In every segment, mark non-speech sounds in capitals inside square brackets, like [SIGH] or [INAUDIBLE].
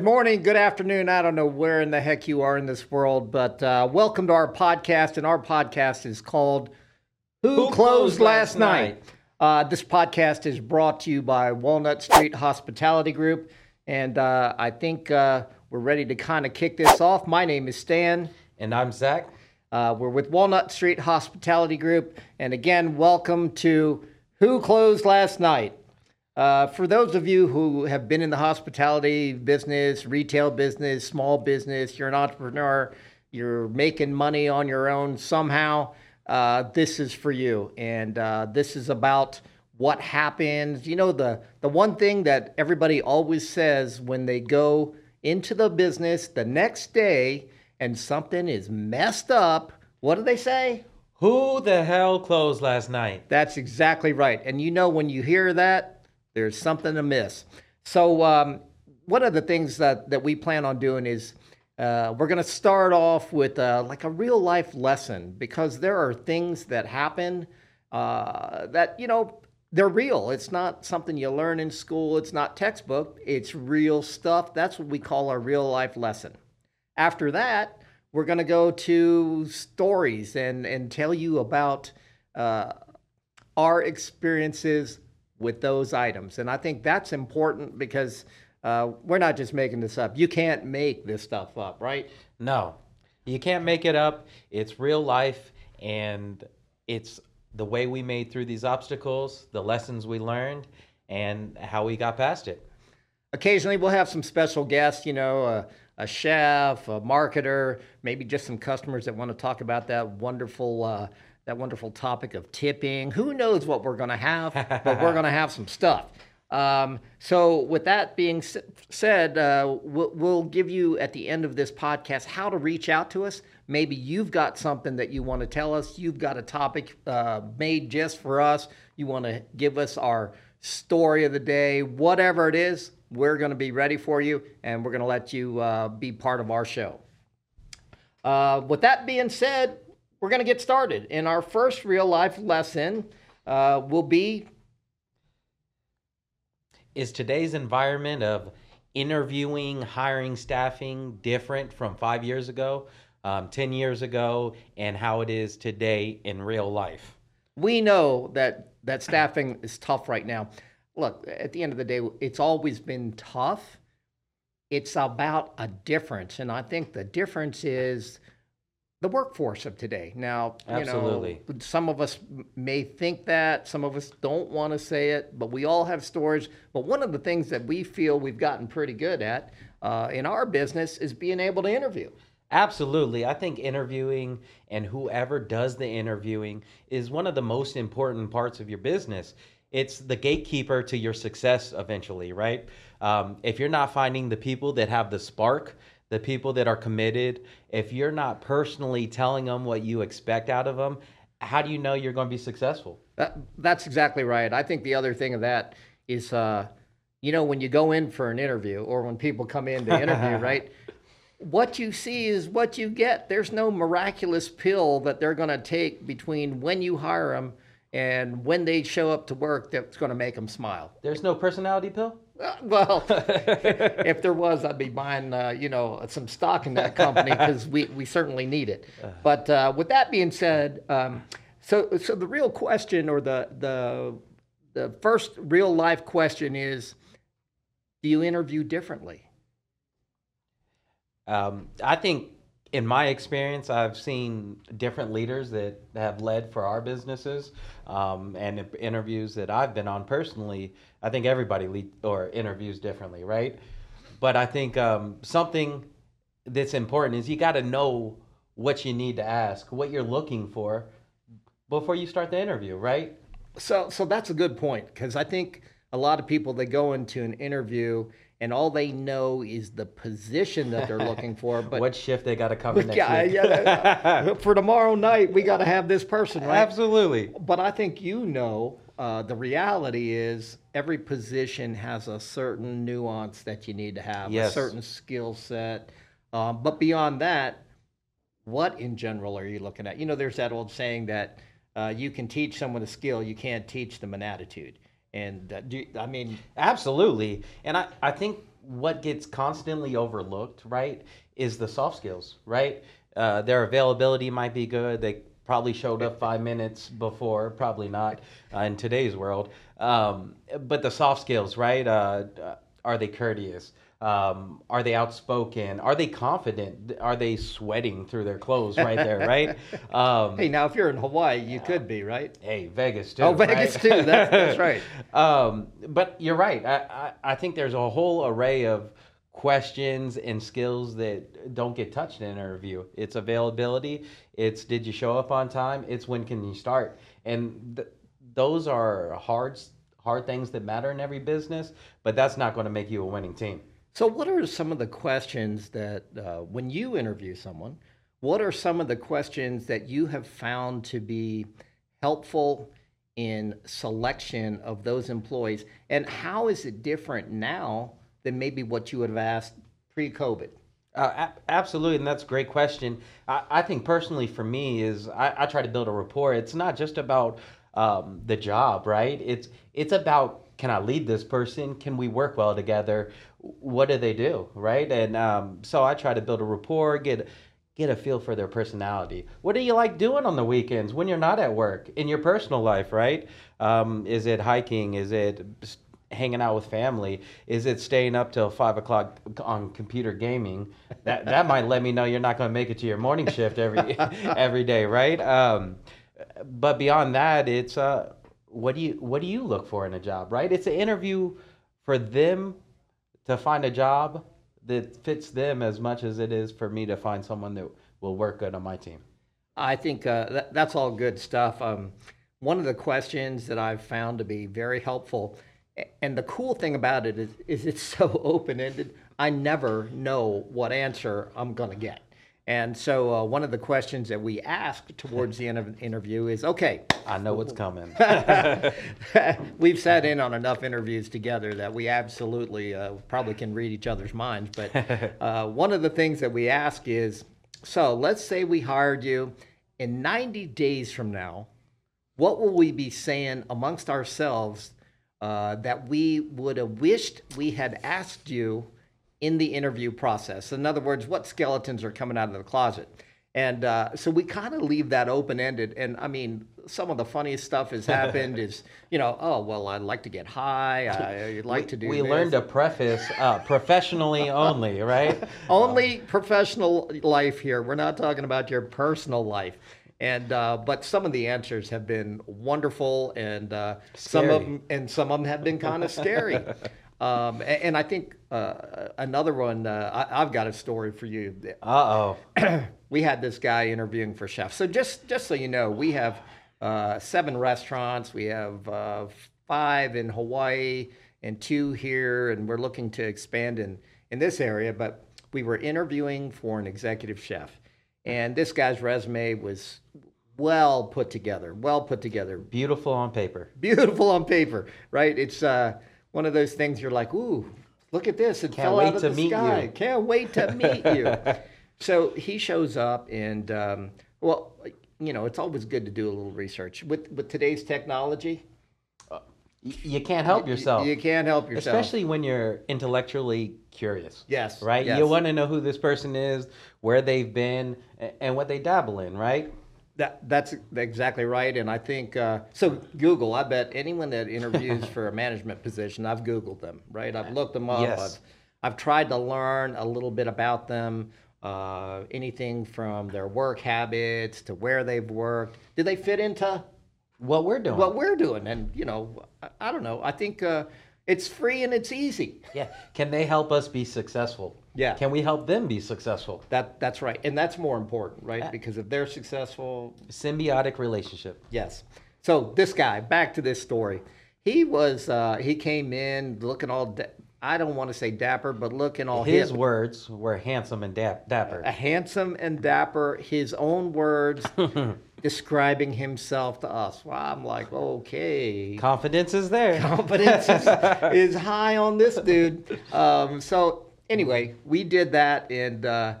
Good morning, good afternoon. I don't know where in the heck you are in this world, but uh, welcome to our podcast. And our podcast is called Who, Who Closed, Closed Last Night? Night? Uh, this podcast is brought to you by Walnut Street Hospitality Group. And uh, I think uh, we're ready to kind of kick this off. My name is Stan. And I'm Zach. Uh, we're with Walnut Street Hospitality Group. And again, welcome to Who Closed Last Night? Uh, for those of you who have been in the hospitality business, retail business, small business, you're an entrepreneur, you're making money on your own somehow, uh, this is for you. And uh, this is about what happens. You know, the, the one thing that everybody always says when they go into the business the next day and something is messed up, what do they say? Who the hell closed last night? That's exactly right. And you know, when you hear that, there's something amiss. So, um, one of the things that, that we plan on doing is uh, we're going to start off with uh, like a real life lesson because there are things that happen uh, that, you know, they're real. It's not something you learn in school, it's not textbook, it's real stuff. That's what we call our real life lesson. After that, we're going to go to stories and, and tell you about uh, our experiences with those items. And I think that's important because uh, we're not just making this up. You can't make this stuff up, right? No, you can't make it up. It's real life, and it's the way we made through these obstacles, the lessons we learned, and how we got past it. Occasionally, we'll have some special guests, you know, a, a chef, a marketer, maybe just some customers that want to talk about that wonderful. Uh, that wonderful topic of tipping. Who knows what we're going to have, but we're going to have some stuff. Um, so, with that being said, uh, we'll, we'll give you at the end of this podcast how to reach out to us. Maybe you've got something that you want to tell us. You've got a topic uh, made just for us. You want to give us our story of the day, whatever it is. We're going to be ready for you, and we're going to let you uh, be part of our show. Uh, with that being said, we're going to get started. And our first real life lesson uh, will be Is today's environment of interviewing, hiring, staffing different from five years ago, um, 10 years ago, and how it is today in real life? we know that that staffing is tough right now. Look, at the end of the day, it's always been tough. It's about a difference, and I think the difference is the workforce of today. Now, Absolutely. you know, some of us may think that, some of us don't want to say it, but we all have stories. But one of the things that we feel we've gotten pretty good at uh, in our business is being able to interview. Absolutely. I think interviewing and whoever does the interviewing is one of the most important parts of your business. It's the gatekeeper to your success eventually, right? Um, if you're not finding the people that have the spark, the people that are committed, if you're not personally telling them what you expect out of them, how do you know you're going to be successful? That, that's exactly right. I think the other thing of that is, uh, you know, when you go in for an interview or when people come in to interview, [LAUGHS] right? What you see is what you get. There's no miraculous pill that they're going to take between when you hire them and when they show up to work that's going to make them smile. There's no personality pill? [LAUGHS] Well, if there was, I'd be buying, uh, you know, some stock in that company because we, we certainly need it. But uh, with that being said, um, so so the real question or the the the first real life question is, do you interview differently? Um, I think, in my experience, I've seen different leaders that have led for our businesses, um, and interviews that I've been on personally. I think everybody lead, or interviews differently, right? But I think um, something that's important is you got to know what you need to ask, what you're looking for, before you start the interview, right? So so that's a good point because I think a lot of people they go into an interview and all they know is the position that they're looking for, [LAUGHS] but what shift they got to cover next yeah, week? yeah, [LAUGHS] for tomorrow night we got to have this person, right? Absolutely. But I think you know uh, the reality is every position has a certain nuance that you need to have, a certain skill set. Um, but beyond that, what in general are you looking at? You know, there's that old saying that uh, you can teach someone a skill, you can't teach them an attitude. And uh, do, I mean, Absolutely. And I, I think what gets constantly overlooked, right, is the soft skills, right? Uh, their availability might be good. They probably showed up five minutes before, probably not uh, in today's world. Um, but the soft skills, right? Uh, are they courteous? Um, are they outspoken? Are they confident? Are they sweating through their clothes right there, [LAUGHS] right? Um, hey, now if you're in Hawaii, you could be, right? Hey, Vegas too. Oh, Vegas right? too. That's, that's [LAUGHS] right. um, but you're right. I, I, I think there's a whole array of questions and skills that don't get touched in an interview. It's availability. It's did you show up on time? It's when can you start? And th- those are hard hard things that matter in every business. But that's not going to make you a winning team. So, what are some of the questions that, uh, when you interview someone, what are some of the questions that you have found to be helpful in selection of those employees? And how is it different now than maybe what you would have asked pre COVID? Uh, absolutely, and that's a great question. I, I think personally, for me, is I, I try to build a rapport. It's not just about um, the job, right? It's it's about can I lead this person? Can we work well together? What do they do, right? And um, so I try to build a rapport, get get a feel for their personality. What do you like doing on the weekends when you're not at work in your personal life, right? Um, is it hiking? Is it hanging out with family? Is it staying up till five o'clock on computer gaming? That that might let me know you're not going to make it to your morning shift every [LAUGHS] every day, right? Um, but beyond that, it's uh, what do you what do you look for in a job, right? It's an interview for them to find a job that fits them as much as it is for me to find someone that will work good on my team. I think uh, that, that's all good stuff. Um, one of the questions that I've found to be very helpful, and the cool thing about it is, is it's so [LAUGHS] open ended. I never know what answer I'm going to get. And so, uh, one of the questions that we ask towards the end of an interview is okay, I know what's coming. [LAUGHS] we've sat in on enough interviews together that we absolutely uh, probably can read each other's minds. But [LAUGHS] uh, one of the things that we ask is so let's say we hired you in 90 days from now, what will we be saying amongst ourselves uh, that we would have wished we had asked you? in the interview process. In other words, what skeletons are coming out of the closet? And uh, so we kind of leave that open ended. And I mean, some of the funniest stuff has [LAUGHS] happened is, you know, oh, well, I'd like to get high. I'd like we, to do We this. learned to preface uh, professionally only, right? [LAUGHS] Only professional life here. We're not talking about your personal life. And uh, but some of the answers have been wonderful, and uh, some of them, and some of them have been kind of scary. [LAUGHS] Um, and, and, I think uh, another one, uh, I, have got a story for you. Uh oh. [CLEARS THROAT] we had this guy interviewing for chef. So just just so you know, we have uh, seven restaurants. We have uh, five in Hawaii and two here, and we're looking to expand in in this area. But we were interviewing for an executive chef, and this guy's resume was well put together, well put together, beautiful on paper, beautiful on paper, right? It's uh, one of those things you're like, ooh, look at this. It Can't fell wait out of to the meet sky. you. Can't wait to [LAUGHS] meet you. so he shows up and, um, well, you know, it's always good to do a little research. With, with today's technology, you can't help yourself. You, you can't help yourself. Especially when you're intellectually curious. Yes. Right? yes. You want to know who this person is, where they've been, and what they dabble in, right? That, that's exactly right. And I think, uh, so Google, I bet anyone that interviews [LAUGHS] for a management position, I've Googled them, right? I've looked them up. Yes. I've, I've tried to learn a little bit about them, uh, anything from their work habits to where they've worked. Do they fit into what we're doing? What we're doing. And, you know, I, I don't know. I think uh, it's free and it's easy. Yeah. Can they help us be successful? Yeah. Can we help them be successful? That that's right, and that's more important, right? Because if they're successful, symbiotic relationship. Yes. So this guy, back to this story, he was uh, he came in looking all. Da- I don't want to say dapper, but looking all his hip. words were handsome and dap- dapper. A handsome and dapper. His own words [LAUGHS] describing himself to us. Well, I'm like, okay. Confidence is there. [LAUGHS] Confidence is, [LAUGHS] is high on this dude. Um, so anyway, we did that, and uh,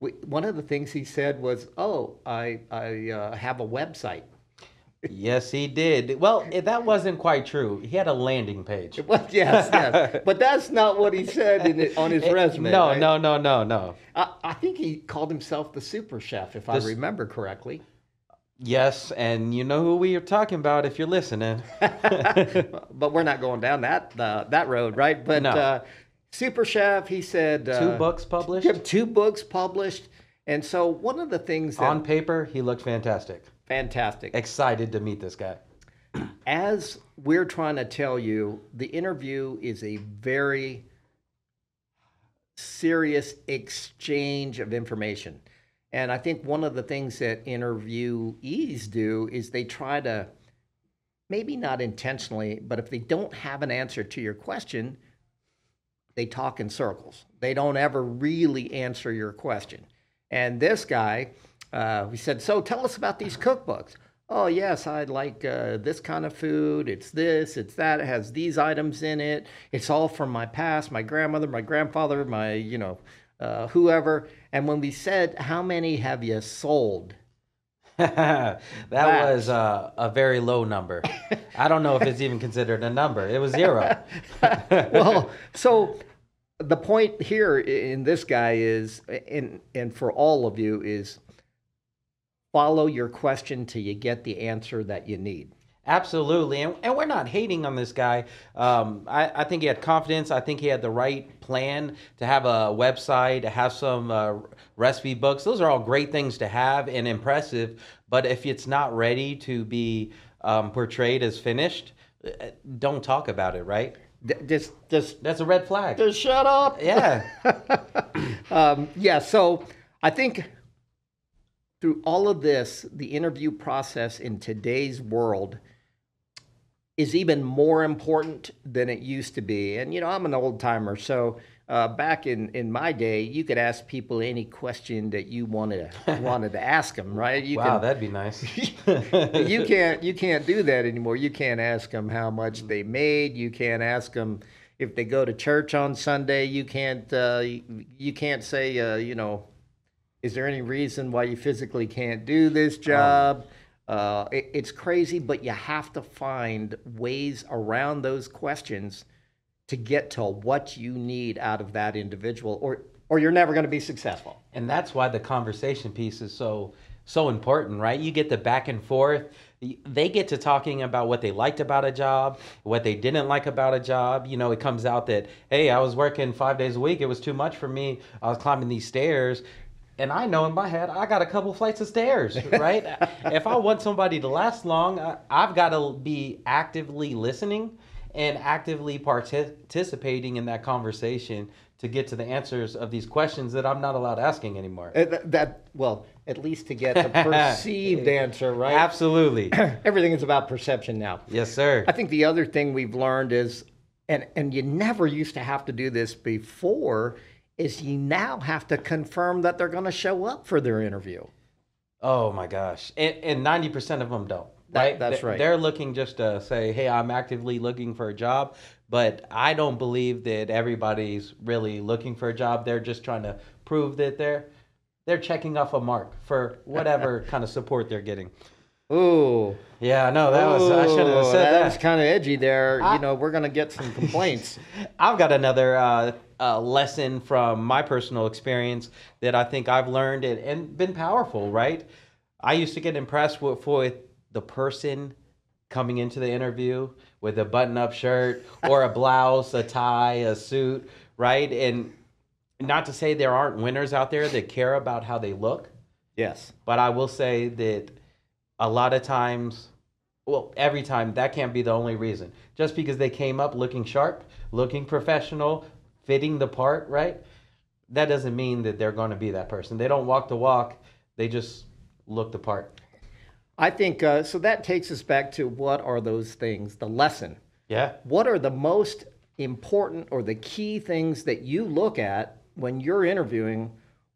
we, one of the things he said was, "Oh, I I uh, have a website." Yes, he did. Well, that wasn't quite true. He had a landing page. Well, yes, yes. but that's not what he said in it, on his [LAUGHS] resume. No, right? no, no, no, no. I, I think he called himself the super chef, if I remember correctly. Yes, and you know who we are talking about if you're listening. [LAUGHS] but we're not going down that uh, that road, right? But No. uh, super chef, he said uh, Two books published. two books published, and so one of the things that On paper, he looked fantastic. fantastic. Excited to meet this guy. as we're trying to tell you, the interview is a very serious exchange of information. And I think one of the things that interviewees do is they try to, maybe not intentionally, but if they don't have an answer to your question, they talk in circles. They don't ever really answer your question. And this guy, uh, we said, So tell us about these cookbooks. Oh, yes, I like uh, this kind of food. It's this, it's that. It has these items in it. It's all from my past, my grandmother, my grandfather, my, you know, uh, whoever. And when we said, How many have you sold? [LAUGHS] that was uh, a very low number. I don't know if it's even considered a number. It was zero. [LAUGHS] well, so the point here in this guy is, and and for all of you is, follow your question till you get the answer that you need. Absolutely, and, and we're not hating on this guy. Um, I, I think he had confidence. I think he had the right plan to have a website, to have some uh, recipe books. Those are all great things to have and impressive. But if it's not ready to be um, portrayed as finished, uh, don't talk about it. Right? Just, just, That's a red flag. just shut up. Yeah. [LAUGHS] um, yeah. So I think through all of this, the interview process in today's world is even more important than it used to be. And you know, I'm an old timer, so uh, back in in my day, you could ask people any question that you wanted to, [LAUGHS] wanted to ask them, right? You wow, that'd be nice. can, [LAUGHS] you can't you can't do that anymore. You can't ask them how much they made. You can't ask them if they go to church on Sunday. You can't uh, you, you can't say uh, you know is there any reason why you physically can't do this job? Uh, it, it's crazy, but you have to find ways around those questions to get to what you need out of that individual, or or you're never going to be successful. and that's why the conversation piece is so so important right? You get the back and forth. They get to talking about what they liked about a job what they didn't like about a job. You know it comes out that hey i was working five days a week. It was too much for me. I was climbing these stairs and I know in my head I got a couple flights of stairs, [LAUGHS] right? if I want somebody to last long, I, I've got to be actively listening and actively participating in that conversation to get to the answers of these questions that I'm not allowed asking anymore. Uh, That, that well, at least to get the [LAUGHS] perceived answer right. Absolutely. [CLEARS THROAT] Everything is about perception now. yes, sir. I think the other thing we've learned is, and and you never used to have to do this before, is you now have to confirm that they're going to show up for their interview. Oh my gosh. And, and 90% of them don't. That- Right? that's right. They're looking just to say, hey, I'm actively looking for a job. But I don't believe that everybody's really looking for a job. They're just trying to prove that they're they're checking off a mark for whatever [LAUGHS] kind of support they're getting. Ooh, Yeah, no, that was I should have said that. was kind of edgy there. I- you know, we're going to get some complaints. [LAUGHS] I've got another uh, uh, lesson from my personal experience that I think I've learned and, and been powerful, right? I used to get impressed with, with the person coming into the interview with a button up shirt or a [LAUGHS] blouse, a tie, a suit, right? And not to say there aren't winners out there that care about how they look, yes. but I will say that a lot of times, well, every time, that can't be the only reason. Just because they came up looking sharp, looking professional, fitting the part, right? That doesn't mean that they're going to be that person. They don't walk the walk, they just look the part. I think uh, so. That takes us back to what are those things? The lesson. Yeah. What are the most important or the key things that you look at when you're interviewing?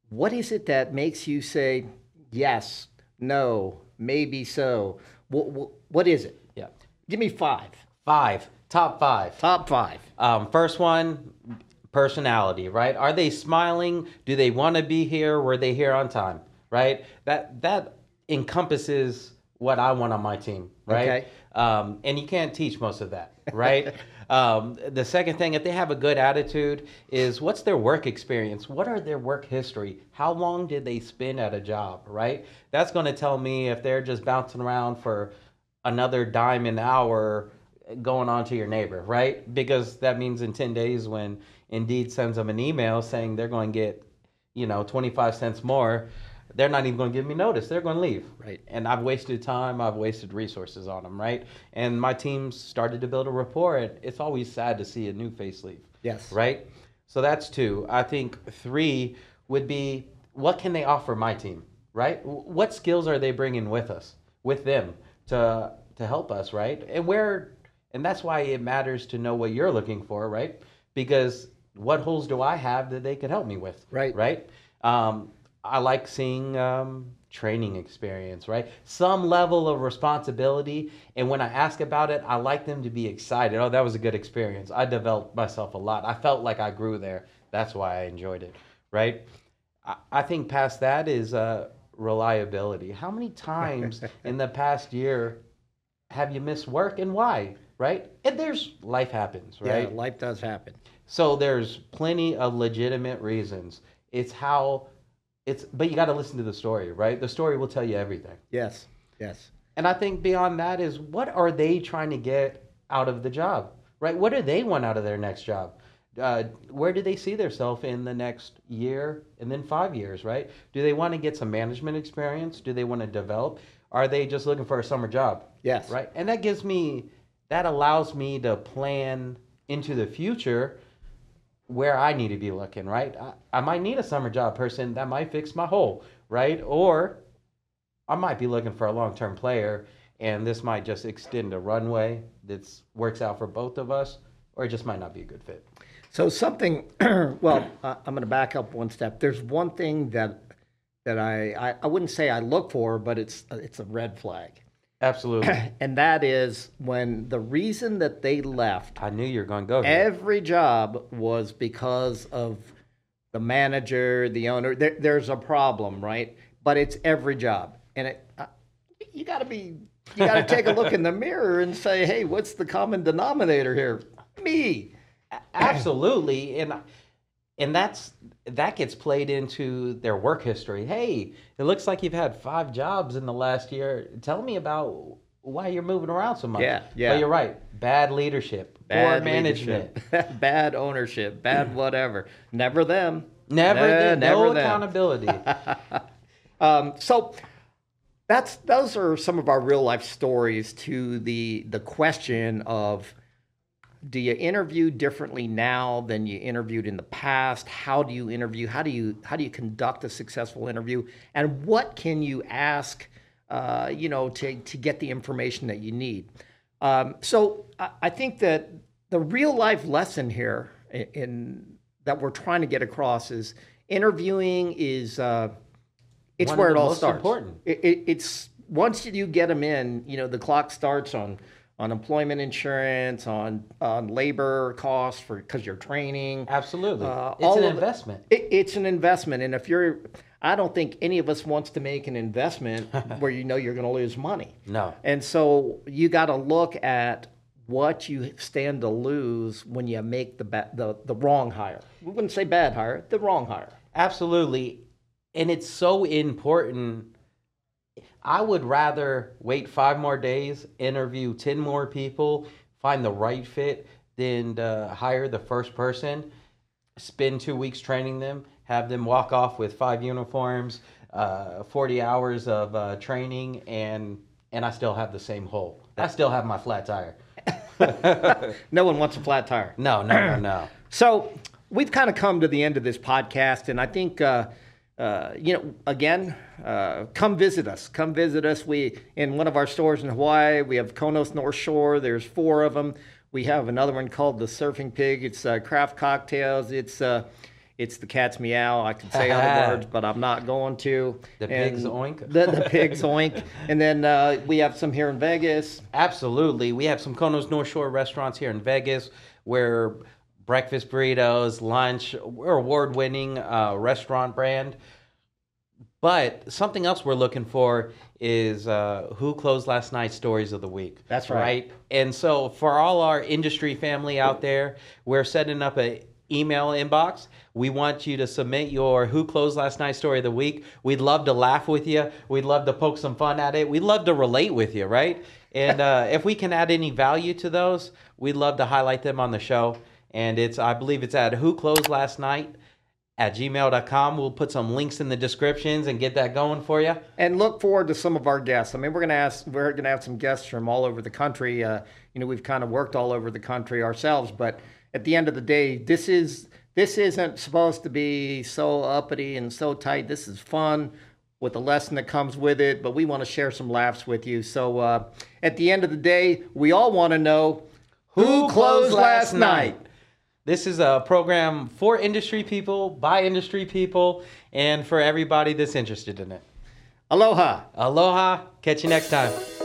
What is it that makes you say yes, no, maybe so? What, what is it? Yeah. Give me five. Five, top five. Top five. Um, first one, personality, right? Are they smiling? Do they want to be here? Were they here on time? Right? That that encompasses what I want on my team, right? Okay. Um, and you can't teach most of that, right? [LAUGHS] um, the second thing, if they have a good attitude, is what's their work experience? What are their work history? How long did they spend at a job, right? That's going to tell me if they're just bouncing around for another dime an hour going on to your neighbor, right? Because that means in 10 days when Indeed sends them an email saying they're going to get, you know, 25 cents more, they're not even going to give me notice. They're going to leave. Right. And I've wasted time, I've wasted resources on them, right? And my team started to build a rapport. And it's always sad to see a new face leave. Yes. Right? So that's two. I think three would be what can they offer my team, right? What skills are they bringing with us, with them to to help us, right? And where and that's why it matters to know what you're looking for, right? Because what holes do I have that they could help me with? Right. Right. Um, I like seeing um, training experience, right? Some level of responsibility. And when I ask about it, I like them to be excited. Oh, that was a good experience. I developed myself a lot. I felt like I grew there. That's why I enjoyed it, right? I, I think past that is uh, reliability. How many times [LAUGHS] in the past year have you missed work and why? Right? And there's life happens, right? Yeah, life does happen. So there's plenty of legitimate reasons. It's how it's but you got to listen to the story, right? The story will tell you everything. Yes. Yes. And I think beyond that is what are they trying to get out of the job, right? What do they want out of their next job? Uh, where do they see themselves in the next year and then five years, right? Do they want to get some management experience? Do they want to develop? Are they just looking for a summer job? Yes. Right. And that gives me, that allows me to plan into the future where I need to be looking, right? I, I might need a summer job person that might fix my hole, right? Or I might be looking for a long term player and this might just extend a runway that works out for both of us, or it just might not be a good fit. So something, [CLEARS THROAT] well, uh, I'm going to back up one step. There's one thing that that I, I, I wouldn't say I look for, but it's it's a red flag. Absolutely. [CLEARS THROAT] and that is when the reason that they left I knew you were going to go here. every job was because of the manager, the owner. There, there's a problem, right? But it's every job, and it uh, you got to be you got to take a look in the mirror and say, hey, what's the common denominator here? Me. Absolutely, and and that's that gets played into their work history. Hey, it looks like you've had five jobs in the last year. Tell me about why you're moving around so much. Yeah, yeah. But you're right. Bad leadership, Bad poor management, [LAUGHS] bad ownership, bad [CLEARS THROAT] whatever. Never them. never, Nah, the, never no them. accountability. [LAUGHS] Um, so that's those are some of our real life stories to the the question of do you interview differently now than you interviewed in the past how do you interview how do you how do you conduct a successful interview and what can you ask uh, you know to, to get the information that you need um, so I, I think that the real life lesson here in, in that we're trying to get across is interviewing is uh, it's One where it all starts. important. It, it, it's once you get them in, you know, the clock starts on on employment insurance, on on labor costs for because you're training. Absolutely, Uh, it's an investment. It, it's an investment, and if you're, I don't think any of us wants to make an investment [LAUGHS] where you know you're going to lose money. No, And so you got to look at what you stand to lose when you make the ba- the the wrong hire. We wouldn't say bad hire, the wrong hire. Absolutely. And it's so important. I would rather wait five more days, interview 10 more people, find the right fit, than to hire the first person, spend two weeks training them, have them walk off with five uniforms, uh, 40 hours of uh, training, and, and I still have the same hole. I still have my flat tire. [LAUGHS] No one wants a flat tire. No, no, no, no. [CLEARS THROAT] So we've kind of come to the end of this podcast, and I think, uh, uh, you know, again, uh, come visit us. Come visit us. We in one of our stores in Hawaii. We have Konos North Shore. There's four of them. We have another one called the Surfing Pig. It's uh, craft cocktails. It's uh, it's the cat's meow. I could say other [LAUGHS] words, but I'm not going to. The And pig's oink? The, the pig's oink. [LAUGHS] And then uh, we have some here in Vegas. Absolutely. We have some Konos North Shore restaurants here in Vegas where breakfast burritos, lunch, we're award winning uh, restaurant brand. But something else we're looking for is uh, who closed last night stories of the week. That's right. And so for all our industry family out there, we're setting up a email inbox. We want you to submit your who closed last night story of the week. We'd love to laugh with you. We'd love to poke some fun at it. We'd love to relate with you, right? And [LAUGHS] uh, if we can add any value to those, we'd love to highlight them on the show. And it's I believe it's at who closed last night at gmail.com. We'll put some links in the descriptions and get that going for you. And look forward to some of our guests. I mean, we're going to ask, we're going to have some guests from all over the country. Uh, you know, we've kind of worked all over the country ourselves, but at the end of the day, this is this isn't supposed to be so uppity and so tight. This is fun with the lesson that comes with it, but we want to share some laughs with you. So uh, at the end of the day, we all want to know who, closed last night. This is a program for industry people, by industry people, and for everybody that's interested in it. Aloha. Aloha. Catch you next time.